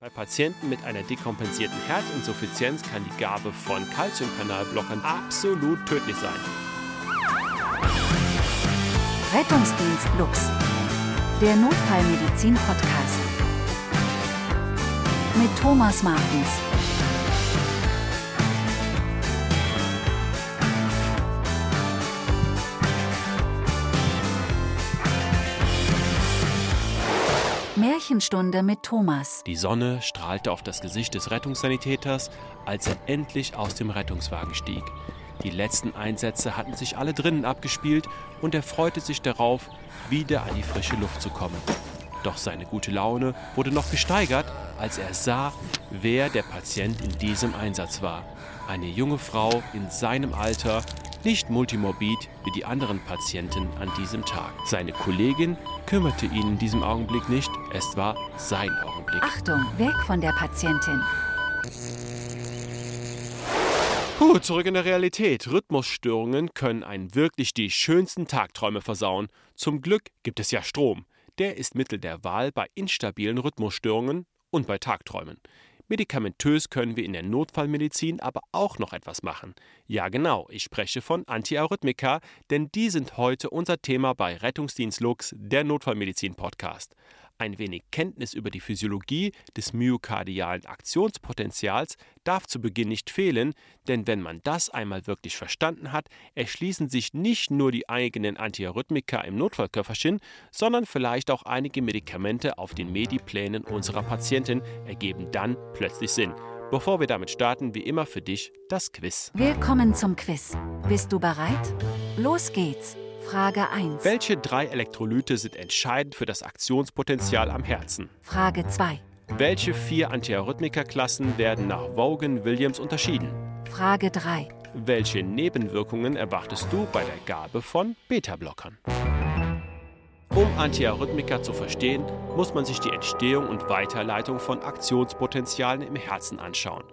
Bei Patienten mit einer dekompensierten Herzinsuffizienz kann die Gabe von Calciumkanalblockern absolut tödlich sein. Rettungsdienst Lux, der Notfallmedizin-Podcast. Mit Thomas Martens. Märchenstunde mit Thomas. Die Sonne strahlte auf das Gesicht des Rettungssanitäters, als er endlich aus dem Rettungswagen stieg. Die letzten Einsätze hatten sich alle drinnen abgespielt und er freute sich darauf, wieder an die frische Luft zu kommen. Doch seine gute Laune wurde noch gesteigert, als er sah, wer der Patient in diesem Einsatz war. Eine junge Frau in seinem Alter, nicht multimorbid wie die anderen Patienten an diesem Tag. Seine Kollegin kümmerte ihn in diesem Augenblick nicht, es war sein Augenblick. Achtung, weg von der Patientin. Puh, zurück in der Realität. Rhythmusstörungen können einen wirklich die schönsten Tagträume versauen. Zum Glück gibt es ja Strom. Der ist Mittel der Wahl bei instabilen Rhythmusstörungen und bei Tagträumen. Medikamentös können wir in der Notfallmedizin aber auch noch etwas machen. Ja genau, ich spreche von Antiarrhythmika, denn die sind heute unser Thema bei Rettungsdienst Lux, der Notfallmedizin-Podcast. Ein wenig Kenntnis über die Physiologie des myokardialen Aktionspotenzials darf zu Beginn nicht fehlen, denn wenn man das einmal wirklich verstanden hat, erschließen sich nicht nur die eigenen Antiarrhythmika im Notfallköfferchen, sondern vielleicht auch einige Medikamente auf den Mediplänen unserer Patientin ergeben dann plötzlich Sinn. Bevor wir damit starten, wie immer für dich das Quiz. Willkommen zum Quiz. Bist du bereit? Los geht's. Frage 1. Welche drei Elektrolyte sind entscheidend für das Aktionspotenzial am Herzen? Frage 2. Welche vier Antiarrhythmika-Klassen werden nach Vaughan-Williams unterschieden? Frage 3. Welche Nebenwirkungen erwartest du bei der Gabe von Beta-Blockern? Um Antiarrhythmika zu verstehen, muss man sich die Entstehung und Weiterleitung von Aktionspotenzialen im Herzen anschauen.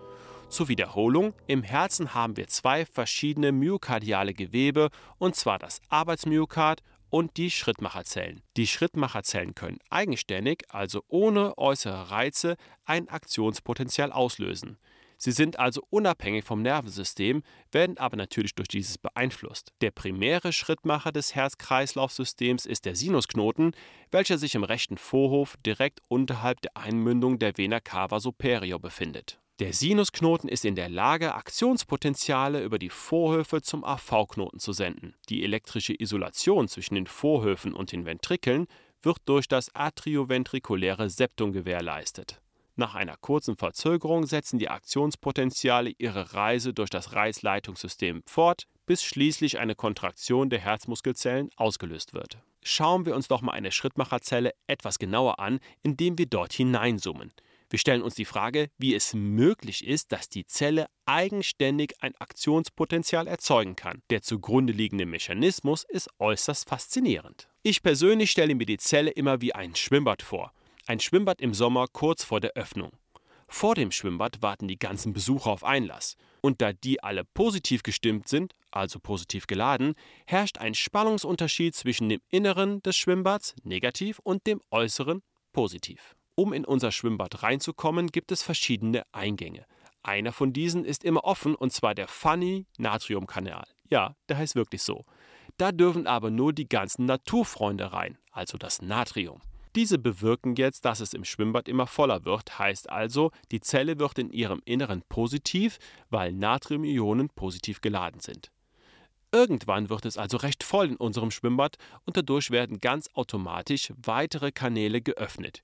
Zur Wiederholung, im Herzen haben wir zwei verschiedene myokardiale Gewebe, und zwar das Arbeitsmyokard und die Schrittmacherzellen. Die Schrittmacherzellen können eigenständig, also ohne äußere Reize, ein Aktionspotenzial auslösen. Sie sind also unabhängig vom Nervensystem, werden aber natürlich durch dieses beeinflusst. Der primäre Schrittmacher des Herz-Kreislauf-Systems ist der Sinusknoten, welcher sich im rechten Vorhof direkt unterhalb der Einmündung der Vena cava superior befindet. Der Sinusknoten ist in der Lage, Aktionspotenziale über die Vorhöfe zum AV-Knoten zu senden. Die elektrische Isolation zwischen den Vorhöfen und den Ventrikeln wird durch das atrioventrikuläre Septum gewährleistet. Nach einer kurzen Verzögerung setzen die Aktionspotenziale ihre Reise durch das Reizleitungssystem fort, bis schließlich eine Kontraktion der Herzmuskelzellen ausgelöst wird. Schauen wir uns doch mal eine Schrittmacherzelle etwas genauer an, indem wir dort hineinzoomen. Wir stellen uns die Frage, wie es möglich ist, dass die Zelle eigenständig ein Aktionspotenzial erzeugen kann. Der zugrunde liegende Mechanismus ist äußerst faszinierend. Ich persönlich stelle mir die Zelle immer wie ein Schwimmbad vor. Ein Schwimmbad im Sommer kurz vor der Öffnung. Vor dem Schwimmbad warten die ganzen Besucher auf Einlass. Und da die alle positiv gestimmt sind, also positiv geladen, herrscht ein Spannungsunterschied zwischen dem Inneren des Schwimmbads negativ und dem Äußeren positiv. Um in unser Schwimmbad reinzukommen, gibt es verschiedene Eingänge. Einer von diesen ist immer offen und zwar der Funny Natriumkanal. Ja, der heißt wirklich so. Da dürfen aber nur die ganzen Naturfreunde rein, also das Natrium. Diese bewirken jetzt, dass es im Schwimmbad immer voller wird, heißt also, die Zelle wird in ihrem Inneren positiv, weil Natriumionen positiv geladen sind. Irgendwann wird es also recht voll in unserem Schwimmbad und dadurch werden ganz automatisch weitere Kanäle geöffnet.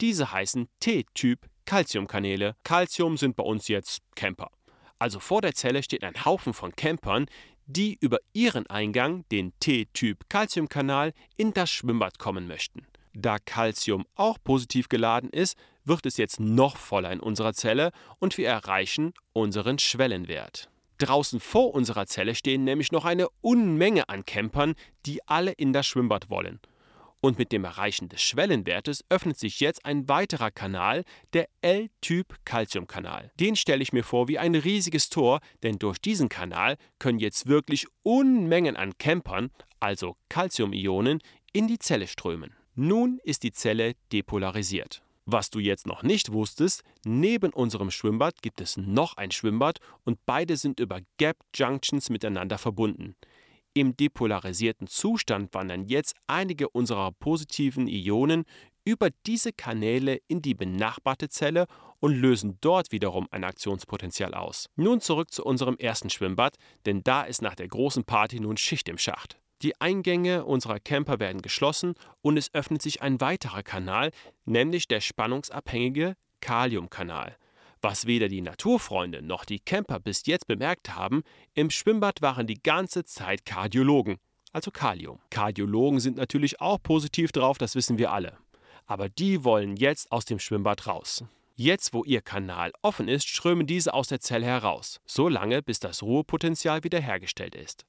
Diese heißen T-Typ Calciumkanäle. Calcium sind bei uns jetzt Camper. Also vor der Zelle steht ein Haufen von Campern, die über ihren Eingang, den T-Typ Calciumkanal, in das Schwimmbad kommen möchten. Da Calcium auch positiv geladen ist, wird es jetzt noch voller in unserer Zelle und wir erreichen unseren Schwellenwert. Draußen vor unserer Zelle stehen nämlich noch eine Unmenge an Campern, die alle in das Schwimmbad wollen. Und mit dem Erreichen des Schwellenwertes öffnet sich jetzt ein weiterer Kanal, der L-Typ Calciumkanal. Den stelle ich mir vor wie ein riesiges Tor, denn durch diesen Kanal können jetzt wirklich Unmengen an Campern, also Calciumionen, in die Zelle strömen. Nun ist die Zelle depolarisiert. Was du jetzt noch nicht wusstest, neben unserem Schwimmbad gibt es noch ein Schwimmbad und beide sind über Gap Junctions miteinander verbunden. Im depolarisierten Zustand wandern jetzt einige unserer positiven Ionen über diese Kanäle in die benachbarte Zelle und lösen dort wiederum ein Aktionspotenzial aus. Nun zurück zu unserem ersten Schwimmbad, denn da ist nach der großen Party nun Schicht im Schacht. Die Eingänge unserer Camper werden geschlossen und es öffnet sich ein weiterer Kanal, nämlich der spannungsabhängige Kaliumkanal. Was weder die Naturfreunde noch die Camper bis jetzt bemerkt haben, im Schwimmbad waren die ganze Zeit Kardiologen, also Kalium. Kardiologen sind natürlich auch positiv drauf, das wissen wir alle. Aber die wollen jetzt aus dem Schwimmbad raus. Jetzt, wo ihr Kanal offen ist, strömen diese aus der Zelle heraus, so lange, bis das Ruhepotenzial wiederhergestellt ist.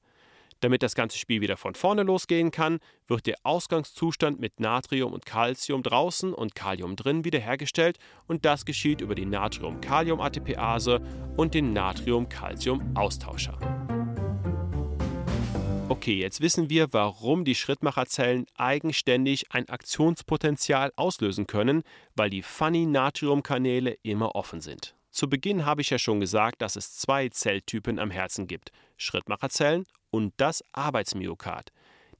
Damit das ganze Spiel wieder von vorne losgehen kann, wird der Ausgangszustand mit Natrium und Calcium draußen und Kalium drin wiederhergestellt und das geschieht über die Natrium-Kalium-ATPase und den Natrium-Calcium-Austauscher. Okay, jetzt wissen wir, warum die Schrittmacherzellen eigenständig ein Aktionspotenzial auslösen können, weil die Funny-Natrium-Kanäle immer offen sind. Zu Beginn habe ich ja schon gesagt, dass es zwei Zelltypen am Herzen gibt: Schrittmacherzellen und das Arbeitsmyokard.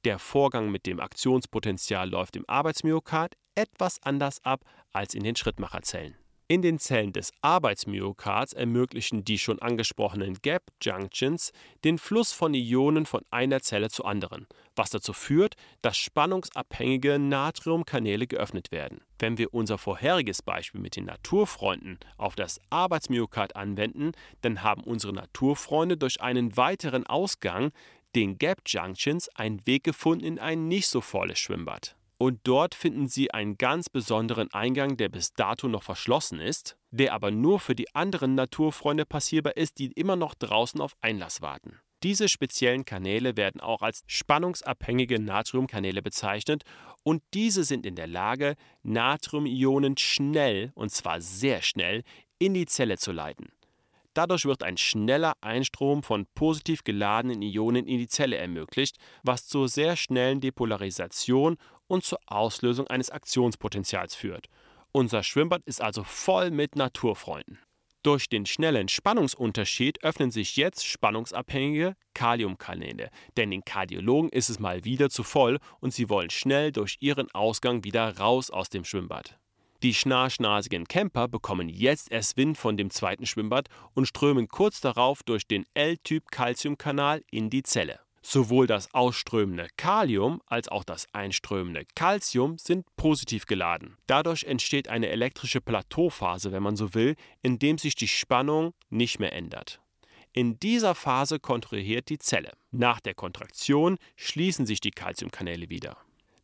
Der Vorgang mit dem Aktionspotenzial läuft im Arbeitsmyokard etwas anders ab als in den Schrittmacherzellen. In den Zellen des Arbeitsmyokards ermöglichen die schon angesprochenen Gap Junctions den Fluss von Ionen von einer Zelle zur anderen, was dazu führt, dass spannungsabhängige Natriumkanäle geöffnet werden. Wenn wir unser vorheriges Beispiel mit den Naturfreunden auf das Arbeitsmyokard anwenden, dann haben unsere Naturfreunde durch einen weiteren Ausgang, den Gap Junctions, einen Weg gefunden in ein nicht so volles Schwimmbad und dort finden Sie einen ganz besonderen Eingang, der bis dato noch verschlossen ist, der aber nur für die anderen Naturfreunde passierbar ist, die immer noch draußen auf Einlass warten. Diese speziellen Kanäle werden auch als spannungsabhängige Natriumkanäle bezeichnet und diese sind in der Lage, Natriumionen schnell, und zwar sehr schnell, in die Zelle zu leiten. Dadurch wird ein schneller Einstrom von positiv geladenen Ionen in die Zelle ermöglicht, was zur sehr schnellen Depolarisation und zur Auslösung eines Aktionspotenzials führt. Unser Schwimmbad ist also voll mit Naturfreunden. Durch den schnellen Spannungsunterschied öffnen sich jetzt spannungsabhängige Kaliumkanäle, denn den Kardiologen ist es mal wieder zu voll und sie wollen schnell durch ihren Ausgang wieder raus aus dem Schwimmbad. Die schnarchnasigen Camper bekommen jetzt erst Wind von dem zweiten Schwimmbad und strömen kurz darauf durch den L-Typ Calciumkanal in die Zelle. Sowohl das ausströmende Kalium als auch das einströmende Calcium sind positiv geladen. Dadurch entsteht eine elektrische Plateauphase, wenn man so will, in dem sich die Spannung nicht mehr ändert. In dieser Phase kontrahiert die Zelle. Nach der Kontraktion schließen sich die Calciumkanäle wieder.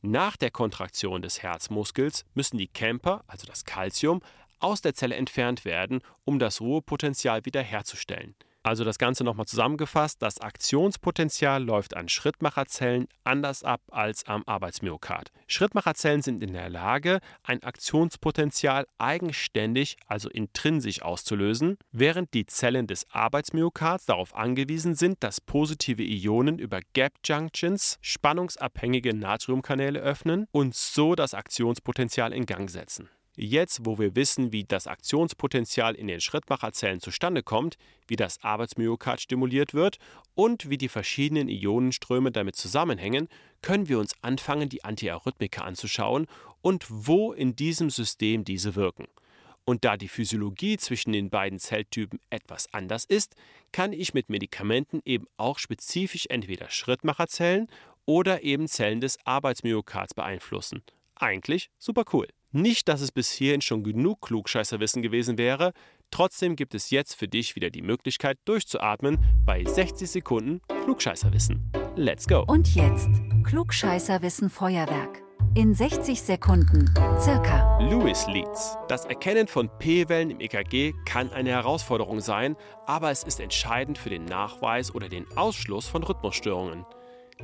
Nach der Kontraktion des Herzmuskels müssen die Camper, also das Calcium, aus der Zelle entfernt werden, um das Ruhepotenzial wiederherzustellen. Also das Ganze nochmal zusammengefasst, das Aktionspotenzial läuft an Schrittmacherzellen anders ab als am Arbeitsmyokard. Schrittmacherzellen sind in der Lage, ein Aktionspotenzial eigenständig, also intrinsisch auszulösen, während die Zellen des Arbeitsmyokards darauf angewiesen sind, dass positive Ionen über Gap Junctions spannungsabhängige Natriumkanäle öffnen und so das Aktionspotenzial in Gang setzen. Jetzt, wo wir wissen, wie das Aktionspotenzial in den Schrittmacherzellen zustande kommt, wie das Arbeitsmyokard stimuliert wird und wie die verschiedenen Ionenströme damit zusammenhängen, können wir uns anfangen, die Antiarrhythmika anzuschauen und wo in diesem System diese wirken. Und da die Physiologie zwischen den beiden Zelltypen etwas anders ist, kann ich mit Medikamenten eben auch spezifisch entweder Schrittmacherzellen oder eben Zellen des Arbeitsmyokards beeinflussen. Eigentlich super cool. Nicht, dass es bis hierhin schon genug Klugscheißerwissen gewesen wäre, trotzdem gibt es jetzt für dich wieder die Möglichkeit durchzuatmen bei 60 Sekunden Klugscheißerwissen. Let's go! Und jetzt Klugscheißerwissen Feuerwerk. In 60 Sekunden, circa. Lewis Leads. Das Erkennen von P-Wellen im EKG kann eine Herausforderung sein, aber es ist entscheidend für den Nachweis oder den Ausschluss von Rhythmusstörungen.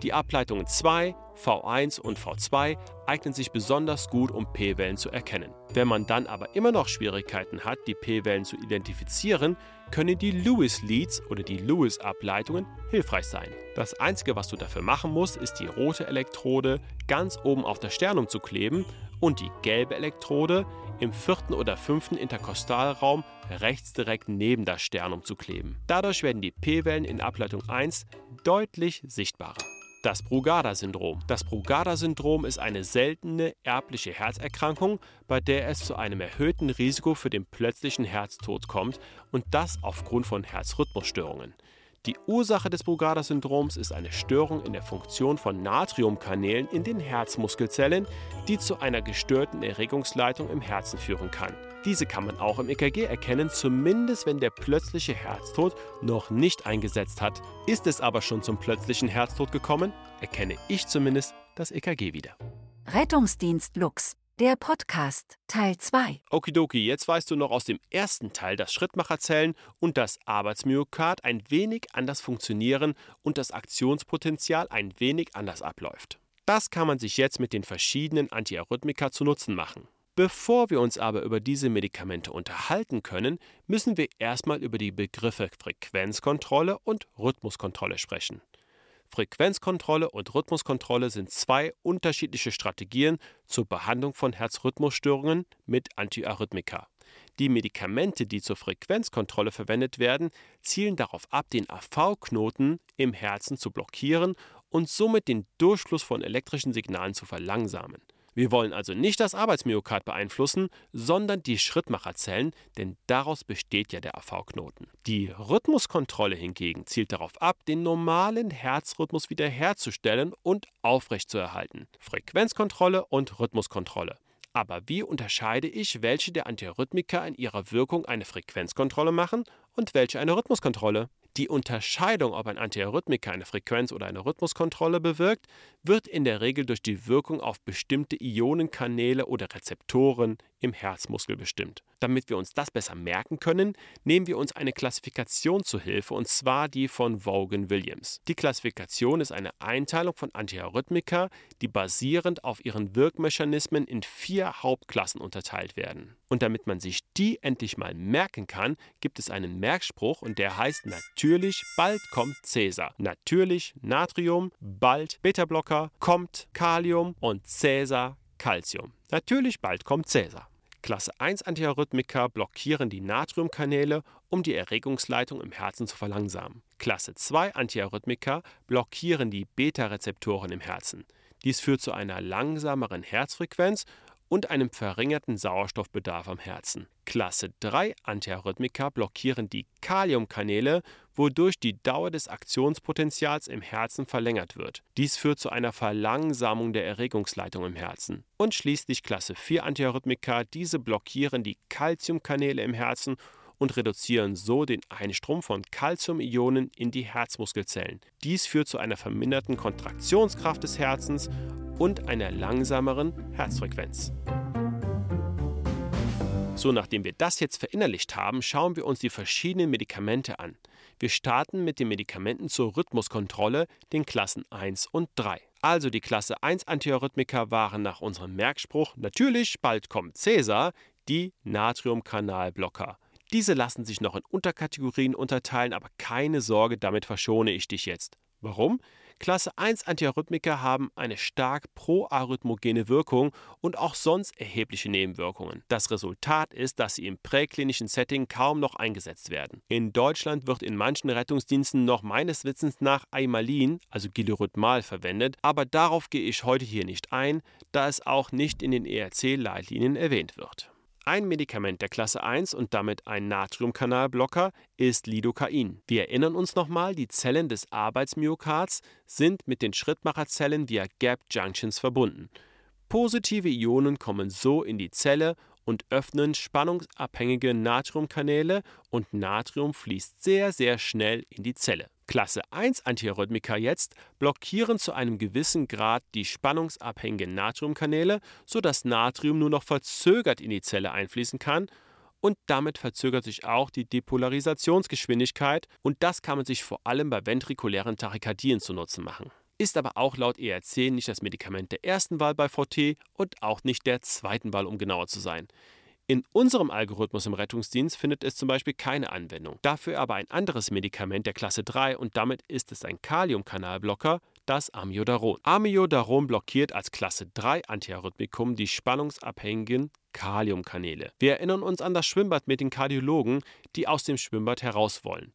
Die Ableitungen 2, V1 und V2 eignen sich besonders gut, um P-Wellen zu erkennen. Wenn man dann aber immer noch Schwierigkeiten hat, die P-Wellen zu identifizieren, können die Lewis-Leads oder die Lewis-Ableitungen hilfreich sein. Das Einzige, was du dafür machen musst, ist die rote Elektrode ganz oben auf das Sternum zu kleben und die gelbe Elektrode im vierten oder fünften Interkostalraum rechts direkt neben das Sternum zu kleben. Dadurch werden die P-Wellen in Ableitung 1 deutlich sichtbarer. Das Brugada-Syndrom. Das Brugada-Syndrom ist eine seltene erbliche Herzerkrankung, bei der es zu einem erhöhten Risiko für den plötzlichen Herztod kommt und das aufgrund von Herzrhythmusstörungen. Die Ursache des Brugada-Syndroms ist eine Störung in der Funktion von Natriumkanälen in den Herzmuskelzellen, die zu einer gestörten Erregungsleitung im Herzen führen kann. Diese kann man auch im EKG erkennen, zumindest wenn der plötzliche Herztod noch nicht eingesetzt hat. Ist es aber schon zum plötzlichen Herztod gekommen, erkenne ich zumindest das EKG wieder. Rettungsdienst Lux der Podcast Teil 2. Okidoki, jetzt weißt du noch aus dem ersten Teil, dass Schrittmacherzellen und das Arbeitsmyokard ein wenig anders funktionieren und das Aktionspotenzial ein wenig anders abläuft. Das kann man sich jetzt mit den verschiedenen Antiarrhythmika zu Nutzen machen. Bevor wir uns aber über diese Medikamente unterhalten können, müssen wir erstmal über die Begriffe Frequenzkontrolle und Rhythmuskontrolle sprechen. Frequenzkontrolle und Rhythmuskontrolle sind zwei unterschiedliche Strategien zur Behandlung von Herzrhythmusstörungen mit Antiarrhythmika. Die Medikamente, die zur Frequenzkontrolle verwendet werden, zielen darauf ab, den AV-Knoten im Herzen zu blockieren und somit den Durchfluss von elektrischen Signalen zu verlangsamen. Wir wollen also nicht das Arbeitsmyokard beeinflussen, sondern die Schrittmacherzellen, denn daraus besteht ja der AV-Knoten. Die Rhythmuskontrolle hingegen zielt darauf ab, den normalen Herzrhythmus wiederherzustellen und aufrechtzuerhalten. Frequenzkontrolle und Rhythmuskontrolle. Aber wie unterscheide ich, welche der Antiarrhythmika in ihrer Wirkung eine Frequenzkontrolle machen und welche eine Rhythmuskontrolle? Die Unterscheidung, ob ein Antiarrhythmika eine Frequenz- oder eine Rhythmuskontrolle bewirkt, wird in der Regel durch die Wirkung auf bestimmte Ionenkanäle oder Rezeptoren im Herzmuskel bestimmt. Damit wir uns das besser merken können, nehmen wir uns eine Klassifikation zu Hilfe, und zwar die von Vaughan Williams. Die Klassifikation ist eine Einteilung von Antiarrhythmika, die basierend auf ihren Wirkmechanismen in vier Hauptklassen unterteilt werden. Und damit man sich die endlich mal merken kann, gibt es einen Merkspruch und der heißt natürlich bald kommt Cäsar. Natürlich Natrium, bald Beta-Blocker, kommt Kalium und Cäsar Calcium. Natürlich bald kommt Cäsar. Klasse 1 Antiarrhythmika blockieren die Natriumkanäle, um die Erregungsleitung im Herzen zu verlangsamen. Klasse 2 Antiarrhythmika blockieren die Beta-Rezeptoren im Herzen. Dies führt zu einer langsameren Herzfrequenz und einem verringerten Sauerstoffbedarf am Herzen. Klasse 3 Antiarrhythmika blockieren die Kaliumkanäle, wodurch die Dauer des Aktionspotenzials im Herzen verlängert wird. Dies führt zu einer Verlangsamung der Erregungsleitung im Herzen. Und schließlich Klasse 4 Antiarrhythmika, diese blockieren die Calciumkanäle im Herzen und reduzieren so den Einstrom von Calciumionen in die Herzmuskelzellen. Dies führt zu einer verminderten Kontraktionskraft des Herzens und einer langsameren Herzfrequenz. So, nachdem wir das jetzt verinnerlicht haben, schauen wir uns die verschiedenen Medikamente an. Wir starten mit den Medikamenten zur Rhythmuskontrolle, den Klassen 1 und 3. Also die Klasse 1 Antiarrhythmika waren nach unserem Merkspruch natürlich, bald kommt Cäsar, die Natriumkanalblocker. Diese lassen sich noch in Unterkategorien unterteilen, aber keine Sorge, damit verschone ich dich jetzt. Warum? Klasse 1 Antiarrhythmika haben eine stark proarrhythmogene Wirkung und auch sonst erhebliche Nebenwirkungen. Das Resultat ist, dass sie im präklinischen Setting kaum noch eingesetzt werden. In Deutschland wird in manchen Rettungsdiensten noch meines Wissens nach Aimalin, also Gilurhythmal, verwendet, aber darauf gehe ich heute hier nicht ein, da es auch nicht in den ERC-Leitlinien erwähnt wird. Ein Medikament der Klasse 1 und damit ein Natriumkanalblocker ist Lidocain. Wir erinnern uns nochmal, die Zellen des Arbeitsmyokards sind mit den Schrittmacherzellen via Gap Junctions verbunden. Positive Ionen kommen so in die Zelle und öffnen spannungsabhängige Natriumkanäle und Natrium fließt sehr, sehr schnell in die Zelle. Klasse 1 Antiarrhythmika jetzt blockieren zu einem gewissen Grad die spannungsabhängigen Natriumkanäle, sodass Natrium nur noch verzögert in die Zelle einfließen kann und damit verzögert sich auch die Depolarisationsgeschwindigkeit und das kann man sich vor allem bei ventrikulären Tachykardien zunutze machen. Ist aber auch laut ERC nicht das Medikament der ersten Wahl bei VT und auch nicht der zweiten Wahl, um genauer zu sein. In unserem Algorithmus im Rettungsdienst findet es zum Beispiel keine Anwendung. Dafür aber ein anderes Medikament der Klasse 3 und damit ist es ein Kaliumkanalblocker, das Amiodaron. Amiodaron blockiert als Klasse 3 Antiarrhythmikum die spannungsabhängigen Kaliumkanäle. Wir erinnern uns an das Schwimmbad mit den Kardiologen, die aus dem Schwimmbad heraus wollen.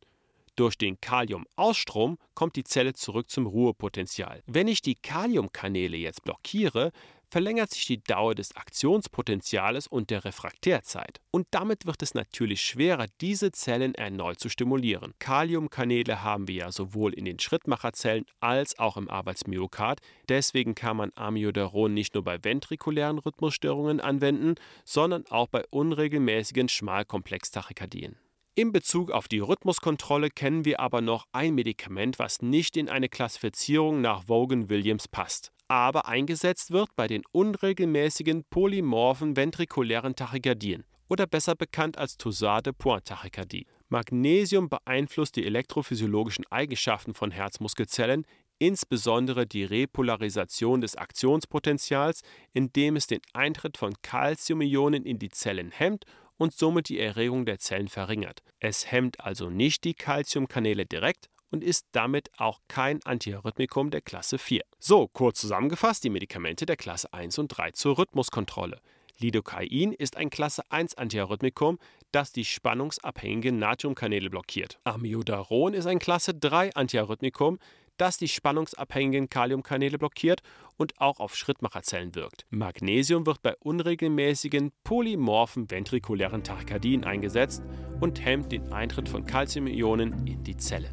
Durch den Kaliumausstrom kommt die Zelle zurück zum Ruhepotential. Wenn ich die Kaliumkanäle jetzt blockiere, verlängert sich die Dauer des Aktionspotenziales und der Refraktärzeit. Und damit wird es natürlich schwerer, diese Zellen erneut zu stimulieren. Kaliumkanäle haben wir ja sowohl in den Schrittmacherzellen als auch im Arbeitsmyokard. Deswegen kann man Amiodaron nicht nur bei ventrikulären Rhythmusstörungen anwenden, sondern auch bei unregelmäßigen Schmalkomplextachykardien. In Bezug auf die Rhythmuskontrolle kennen wir aber noch ein Medikament, was nicht in eine Klassifizierung nach Vaughan-Williams passt, aber eingesetzt wird bei den unregelmäßigen polymorphen ventrikulären Tachykardien oder besser bekannt als Toussaint-de-Pointes-Tachykardie. Magnesium beeinflusst die elektrophysiologischen Eigenschaften von Herzmuskelzellen, insbesondere die Repolarisation des Aktionspotentials, indem es den Eintritt von Calciumionen in die Zellen hemmt und somit die Erregung der Zellen verringert. Es hemmt also nicht die Calciumkanäle direkt und ist damit auch kein Antiarrhythmikum der Klasse 4. So, kurz zusammengefasst die Medikamente der Klasse 1 und 3 zur Rhythmuskontrolle. Lidocain ist ein Klasse 1 Antiarrhythmikum, das die spannungsabhängigen Natriumkanäle blockiert. Amiodaron ist ein Klasse 3 Antiarrhythmikum, das die spannungsabhängigen Kaliumkanäle blockiert und auch auf Schrittmacherzellen wirkt. Magnesium wird bei unregelmäßigen polymorphen ventrikulären Tachykardien eingesetzt und hemmt den Eintritt von Calciumionen in die Zelle.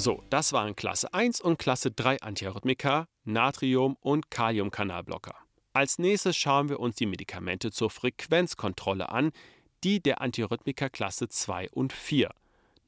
So, das waren Klasse 1 und Klasse 3 Antiarrhythmika, Natrium- und Kaliumkanalblocker. Als nächstes schauen wir uns die Medikamente zur Frequenzkontrolle an, die der Antiarrhythmika Klasse 2 und 4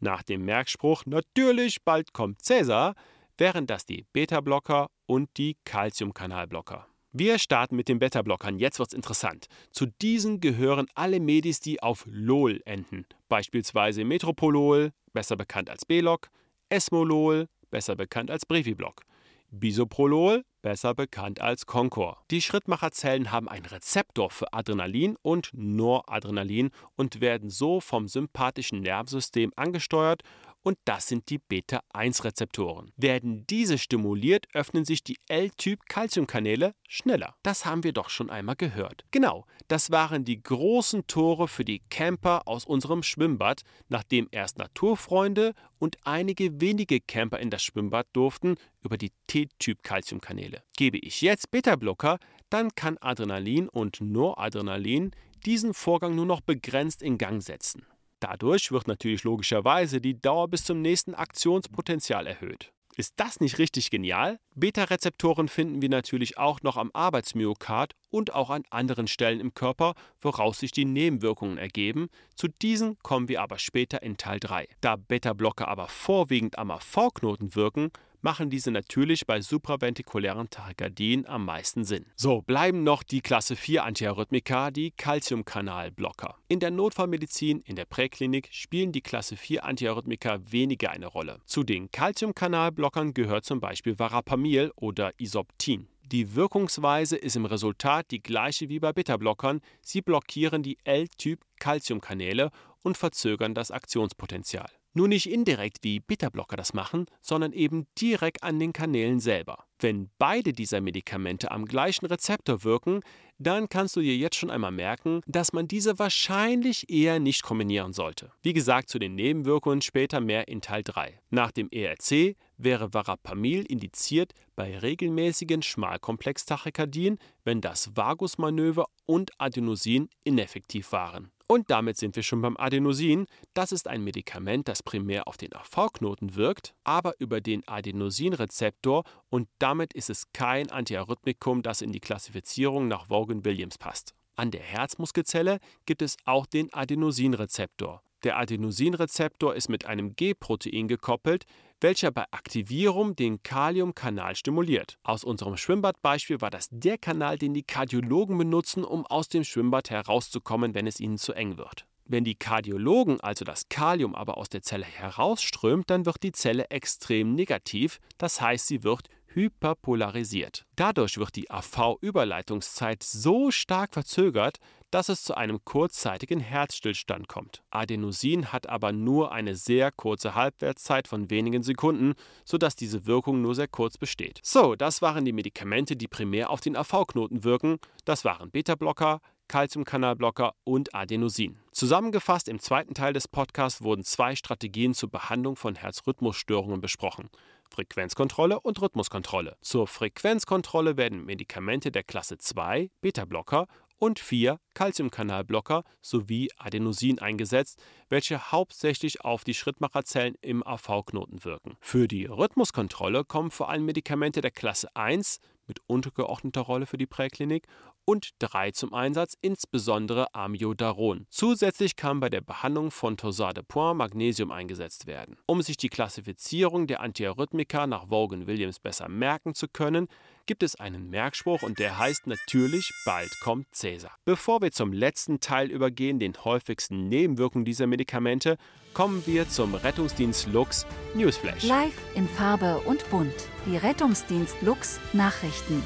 nach dem Merkspruch Natürlich, bald kommt Cäsar, wären das die Beta-Blocker und die Calciumkanalblocker. Wir starten mit den Beta-Blockern. Jetzt wird's interessant. Zu diesen gehören alle Medis, die auf LOL enden. Beispielsweise Metropolol, besser bekannt als B-Log, Esmolol, besser bekannt als Breviblock. Bisoprolol, besser bekannt als Concor. Die Schrittmacherzellen haben einen Rezeptor für Adrenalin und Noradrenalin und werden so vom sympathischen Nervensystem angesteuert und das sind die Beta-1-Rezeptoren. Werden diese stimuliert, öffnen sich die L-Typ-Calciumkanäle schneller. Das haben wir doch schon einmal gehört. Genau, das waren die großen Tore für die Camper aus unserem Schwimmbad, nachdem erst Naturfreunde und einige wenige Camper in das Schwimmbad durften über die T-Typ-Calciumkanäle. Gebe ich jetzt Beta-Blocker, dann kann Adrenalin und Noradrenalin diesen Vorgang nur noch begrenzt in Gang setzen. Dadurch wird natürlich logischerweise die Dauer bis zum nächsten Aktionspotenzial erhöht. Ist das nicht richtig genial? Beta-Rezeptoren finden wir natürlich auch noch am Arbeitsmyokard und auch an anderen Stellen im Körper, woraus sich die Nebenwirkungen ergeben. Zu diesen kommen wir aber später in Teil 3. Da Beta-Blocker aber vorwiegend am AV-Knoten wirken, machen diese natürlich bei supraventrikulären Tachykardien am meisten Sinn. So, bleiben noch die Klasse 4 Antiarrhythmika, die Calciumkanalblocker. In der Notfallmedizin, in der Präklinik spielen die Klasse 4 Antiarrhythmika weniger eine Rolle. Zu den Calciumkanalblockern gehört zum Beispiel Varapamil oder Isoptin. Die Wirkungsweise ist im Resultat die gleiche wie bei Beta-Blockern. Sie blockieren die L-Typ-Calciumkanäle und verzögern das Aktionspotenzial. Nur nicht indirekt wie Beta-Blocker das machen, sondern eben direkt an den Kanälen selber. Wenn beide dieser Medikamente am gleichen Rezeptor wirken, dann kannst du dir jetzt schon einmal merken, dass man diese wahrscheinlich eher nicht kombinieren sollte. Wie gesagt, zu den Nebenwirkungen später mehr in Teil 3. Nach dem ERC wäre Varapamil indiziert bei regelmäßigen Schmalkomplex-Tachykardien, wenn das Vagusmanöver und Adenosin ineffektiv waren. Und damit sind wir schon beim Adenosin. Das ist ein Medikament, das primär auf den AV-Knoten wirkt, aber über den Adenosinrezeptor und damit ist es kein Antiarrhythmikum, das in die Klassifizierung nach Vaughan-Williams passt. An der Herzmuskelzelle gibt es auch den Adenosinrezeptor. Der Adenosinrezeptor ist mit einem G-Protein gekoppelt, welcher bei Aktivierung den Kaliumkanal stimuliert. Aus unserem Schwimmbadbeispiel war das der Kanal, den die Kardiologen benutzen, um aus dem Schwimmbad herauszukommen, wenn es ihnen zu eng wird. Wenn die Kardiologen also das Kalium aber aus der Zelle herausströmt, dann wird die Zelle extrem negativ, das heißt sie wird hyperpolarisiert. Dadurch wird die AV-Überleitungszeit so stark verzögert, dass es zu einem kurzzeitigen Herzstillstand kommt. Adenosin hat aber nur eine sehr kurze Halbwertszeit von wenigen Sekunden, sodass diese Wirkung nur sehr kurz besteht. So, das waren die Medikamente, die primär auf den AV-Knoten wirken. Das waren Beta-Blocker, Calciumkanalblocker und Adenosin. Zusammengefasst im zweiten Teil des Podcasts wurden zwei Strategien zur Behandlung von Herzrhythmusstörungen besprochen. Frequenzkontrolle und Rhythmuskontrolle. Zur Frequenzkontrolle werden Medikamente der Klasse 2, Beta-Blocker und 4 Calciumkanalblocker sowie Adenosin eingesetzt, welche hauptsächlich auf die Schrittmacherzellen im AV-Knoten wirken. Für die Rhythmuskontrolle kommen vor allem Medikamente der Klasse 1 mit untergeordneter Rolle für die Präklinik und 3 zum Einsatz, insbesondere Amiodaron. Zusätzlich kann bei der Behandlung von Torsade de Points Magnesium eingesetzt werden. Um sich die Klassifizierung der Antiarrhythmika nach Vaughan Williams besser merken zu können, gibt es einen Merkspruch und der heißt natürlich bald kommt Cäsar. Bevor wir zum letzten Teil übergehen, den häufigsten Nebenwirkungen dieser Medikamente, kommen wir zum Rettungsdienst Lux Newsflash. Live in Farbe und bunt. Die Rettungsdienst Lux Nachrichten.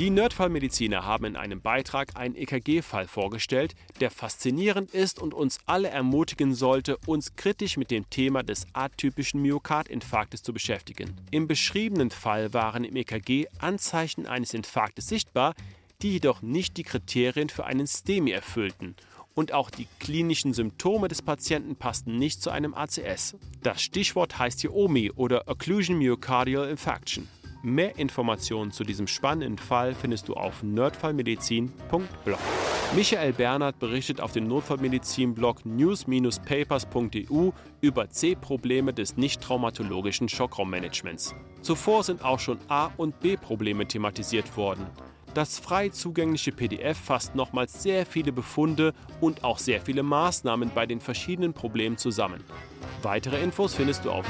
Die Nerdfallmediziner haben in einem Beitrag einen EKG-Fall vorgestellt, der faszinierend ist und uns alle ermutigen sollte, uns kritisch mit dem Thema des atypischen Myokardinfarktes zu beschäftigen. Im beschriebenen Fall waren im EKG Anzeichen eines Infarktes sichtbar, die jedoch nicht die Kriterien für einen STEMI erfüllten und auch die klinischen Symptome des Patienten passten nicht zu einem ACS. Das Stichwort heißt hier OMI oder Occlusion Myocardial Infarction. Mehr Informationen zu diesem spannenden Fall findest du auf nerdfallmedizin.blog. Michael Bernhard berichtet auf dem Notfallmedizin-Blog news-papers.eu über C-Probleme des nicht-traumatologischen Schockraummanagements. Zuvor sind auch schon A- und B-Probleme thematisiert worden. Das frei zugängliche PDF fasst nochmals sehr viele Befunde und auch sehr viele Maßnahmen bei den verschiedenen Problemen zusammen. Weitere Infos findest du auf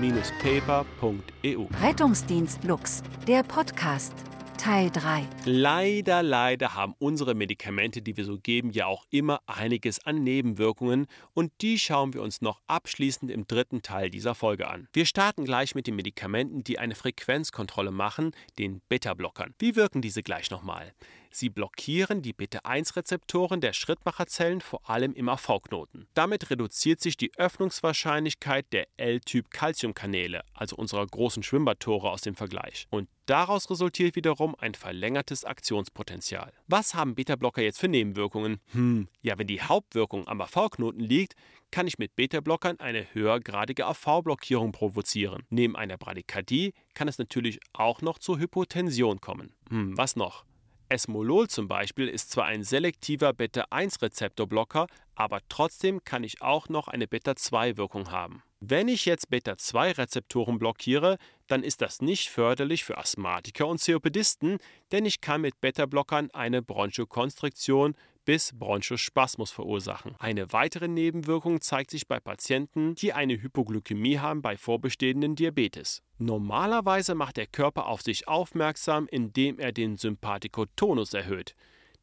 news-paper.eu. Rettungsdienst Lux, der Podcast. Teil 3. Leider, leider haben unsere Medikamente, die wir so geben, ja auch immer einiges an Nebenwirkungen und die schauen wir uns noch abschließend im dritten Teil dieser Folge an. Wir starten gleich mit den Medikamenten, die eine Frequenzkontrolle machen, den Beta-Blockern. Wie wirken diese gleich nochmal? Sie blockieren die Beta-1-Rezeptoren der Schrittmacherzellen vor allem im AV-Knoten. Damit reduziert sich die Öffnungswahrscheinlichkeit der L-Typ-Calciumkanäle, also unserer großen Schwimmbattore aus dem Vergleich. Und daraus resultiert wiederum ein verlängertes Aktionspotenzial. Was haben Beta-Blocker jetzt für Nebenwirkungen? Hm, ja, wenn die Hauptwirkung am AV-Knoten liegt, kann ich mit Beta-Blockern eine höhergradige AV-Blockierung provozieren. Neben einer Bradykardie kann es natürlich auch noch zur Hypotension kommen. Hm, was noch? Esmolol zum Beispiel ist zwar ein selektiver Beta-1-Rezeptorblocker, aber trotzdem kann ich auch noch eine Beta-2-Wirkung haben. Wenn ich jetzt Beta-2-Rezeptoren blockiere, dann ist das nicht förderlich für Asthmatiker und COPDisten, denn ich kann mit Beta-Blockern eine Bronchokonstriktion bis Bronchospasmus verursachen. Eine weitere Nebenwirkung zeigt sich bei Patienten, die eine Hypoglykämie haben bei vorbestehenden Diabetes. Normalerweise macht der Körper auf sich aufmerksam, indem er den Sympathikotonus erhöht.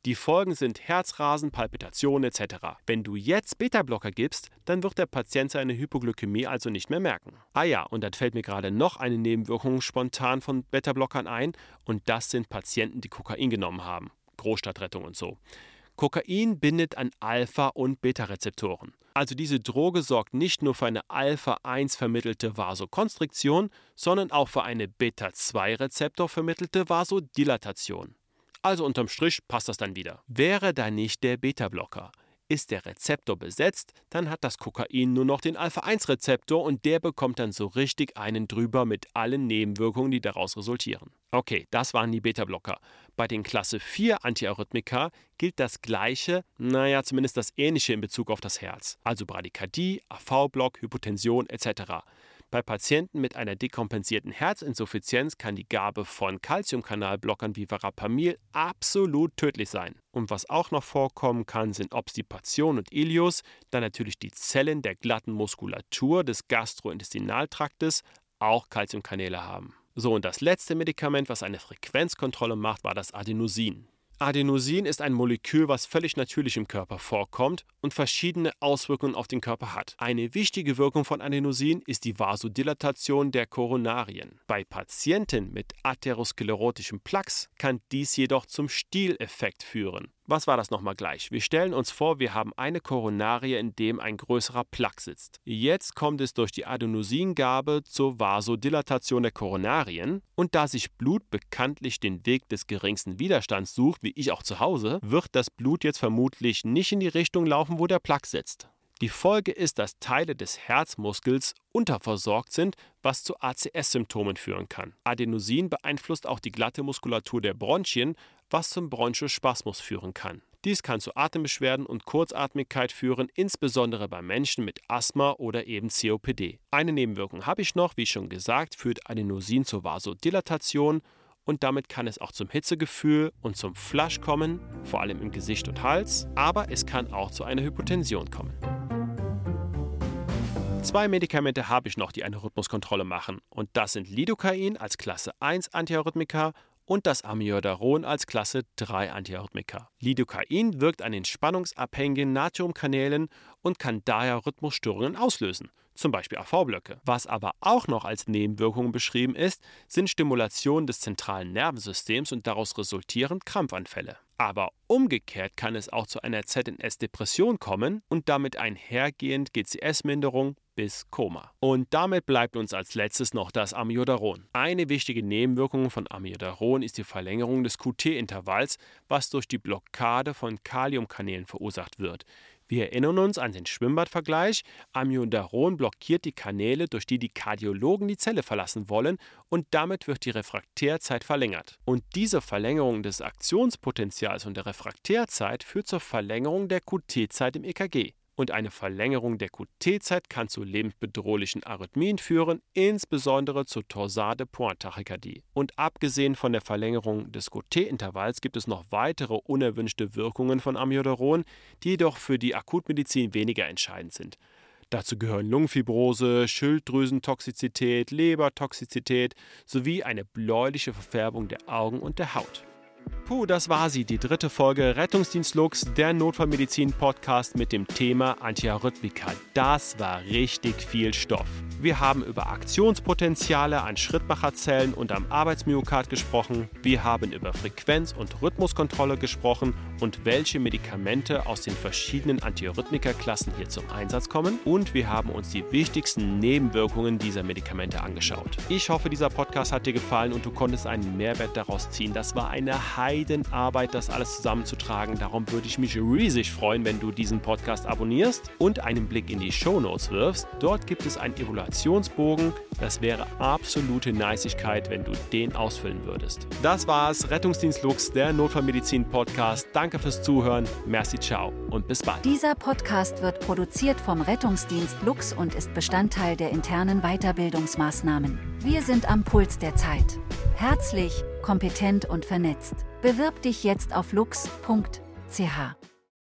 Die Folgen sind Herzrasen, Palpitationen etc. Wenn du jetzt Beta-Blocker gibst, dann wird der Patient seine Hypoglykämie also nicht mehr merken. Ah ja, und dann fällt mir gerade noch eine Nebenwirkung spontan von Beta-Blockern ein und das sind Patienten, die Kokain genommen haben. Großstadtrettung und so. Kokain bindet an Alpha- und Beta-Rezeptoren. Also diese Droge sorgt nicht nur für eine Alpha-1 vermittelte Vasokonstriktion, sondern auch für eine Beta-2-Rezeptor vermittelte Vasodilatation. Also unterm Strich passt das dann wieder. Wäre da nicht der Beta-Blocker, ist der Rezeptor besetzt, dann hat das Kokain nur noch den Alpha-1-Rezeptor und der bekommt dann so richtig einen drüber mit allen Nebenwirkungen, die daraus resultieren. Okay, das waren die Beta-Blocker. Bei den Klasse 4 Antiarrhythmika gilt das Gleiche, naja, zumindest das Ähnliche in Bezug auf das Herz. Also Bradykardie, AV-Block, Hypotension etc. Bei Patienten mit einer dekompensierten Herzinsuffizienz kann die Gabe von Calciumkanalblockern wie Verapamil absolut tödlich sein. Und was auch noch vorkommen kann, sind Obstipation und Ilius, dann natürlich die Zellen der glatten Muskulatur des Gastrointestinaltraktes auch Calciumkanäle haben. So, und das letzte Medikament, was eine Frequenzkontrolle macht, war das Adenosin. Adenosin ist ein Molekül, was völlig natürlich im Körper vorkommt und verschiedene Auswirkungen auf den Körper hat. Eine wichtige Wirkung von Adenosin ist die Vasodilatation der Koronarien. Bei Patienten mit atherosklerotischem Plaques kann dies jedoch zum Stileffekt führen. Was war das nochmal gleich? Wir stellen uns vor, wir haben eine Koronarie, in dem ein größerer Plaque sitzt. Jetzt kommt es durch die Adenosingabe zur Vasodilatation der Koronarien und da sich Blut bekanntlich den Weg des geringsten Widerstands sucht, wie ich auch zu Hause, wird das Blut jetzt vermutlich nicht in die Richtung laufen, wo der Plaque sitzt. Die Folge ist, dass Teile des Herzmuskels unterversorgt sind, was zu ACS-Symptomen führen kann. Adenosin beeinflusst auch die glatte Muskulatur der Bronchien, was zum Bronchospasmus führen kann. Dies kann zu Atembeschwerden und Kurzatmigkeit führen, insbesondere bei Menschen mit Asthma oder eben COPD. Eine Nebenwirkung habe ich noch, wie schon gesagt, führt Adenosin zur Vasodilatation und damit kann es auch zum Hitzegefühl und zum Flasch kommen, vor allem im Gesicht und Hals, aber es kann auch zu einer Hypotension kommen. Zwei Medikamente habe ich noch, die eine Rhythmuskontrolle machen. Und das sind Lidocain als Klasse 1 Antiarrhythmika und das Amiodaron als Klasse 3 Antiarrhythmika. Lidocain wirkt an den spannungsabhängigen Natriumkanälen und kann daher Rhythmusstörungen auslösen, zum Beispiel AV-Blöcke. Was aber auch noch als Nebenwirkung beschrieben ist, sind Stimulationen des zentralen Nervensystems und daraus resultierend Krampfanfälle. Aber umgekehrt kann es auch zu einer ZNS-Depression kommen und damit einhergehend GCS-Minderung bis Koma. Und damit bleibt uns als letztes noch das Amiodaron. Eine wichtige Nebenwirkung von Amiodaron ist die Verlängerung des QT-Intervalls, was durch die Blockade von Kaliumkanälen verursacht wird. Wir erinnern uns an den Schwimmbadvergleich. Amiodaron blockiert die Kanäle, durch die die Kardiologen die Zelle verlassen wollen und damit wird die Refraktärzeit verlängert. Und diese Verlängerung des Aktionspotenzials und der Refraktärzeit führt zur Verlängerung der QT-Zeit im EKG und eine Verlängerung der QT-Zeit kann zu lebensbedrohlichen Arrhythmien führen, insbesondere zur Torsade Pointtachykardie. Und abgesehen von der Verlängerung des QT-Intervalls gibt es noch weitere unerwünschte Wirkungen von Amiodaron, die jedoch für die Akutmedizin weniger entscheidend sind. Dazu gehören Lungenfibrose, Schilddrüsentoxizität, Lebertoxizität sowie eine bläuliche Verfärbung der Augen und der Haut. Puh, das war sie, die dritte Folge Rettungsdienst Lux, der Notfallmedizin-Podcast mit dem Thema Antiarrhythmika. Das war richtig viel Stoff. Wir haben über Aktionspotenziale an Schrittmacherzellen und am Arbeitsmyokard gesprochen. Wir haben über Frequenz- und Rhythmuskontrolle gesprochen und welche Medikamente aus den verschiedenen Antiarrhythmika-Klassen hier zum Einsatz kommen. Und wir haben uns die wichtigsten Nebenwirkungen dieser Medikamente angeschaut. Ich hoffe, dieser Podcast hat dir gefallen und du konntest einen Mehrwert daraus ziehen. Das war eine Heidenarbeit, das alles zusammenzutragen. Darum würde ich mich riesig freuen, wenn du diesen Podcast abonnierst und einen Blick in die Show Notes wirfst. Dort gibt es ein Evaluation Evaluationsbogen. Das wäre absolute Neisigkeit, wenn du den ausfüllen würdest. Das war's, Rettungsdienst Lux, der Notfallmedizin-Podcast. Danke fürs Zuhören. Merci, ciao und bis bald. Dieser Podcast wird produziert vom Rettungsdienst Lux und ist Bestandteil der internen Weiterbildungsmaßnahmen. Wir sind am Puls der Zeit. Herzlich, kompetent und vernetzt. Bewirb dich jetzt auf lux.ch.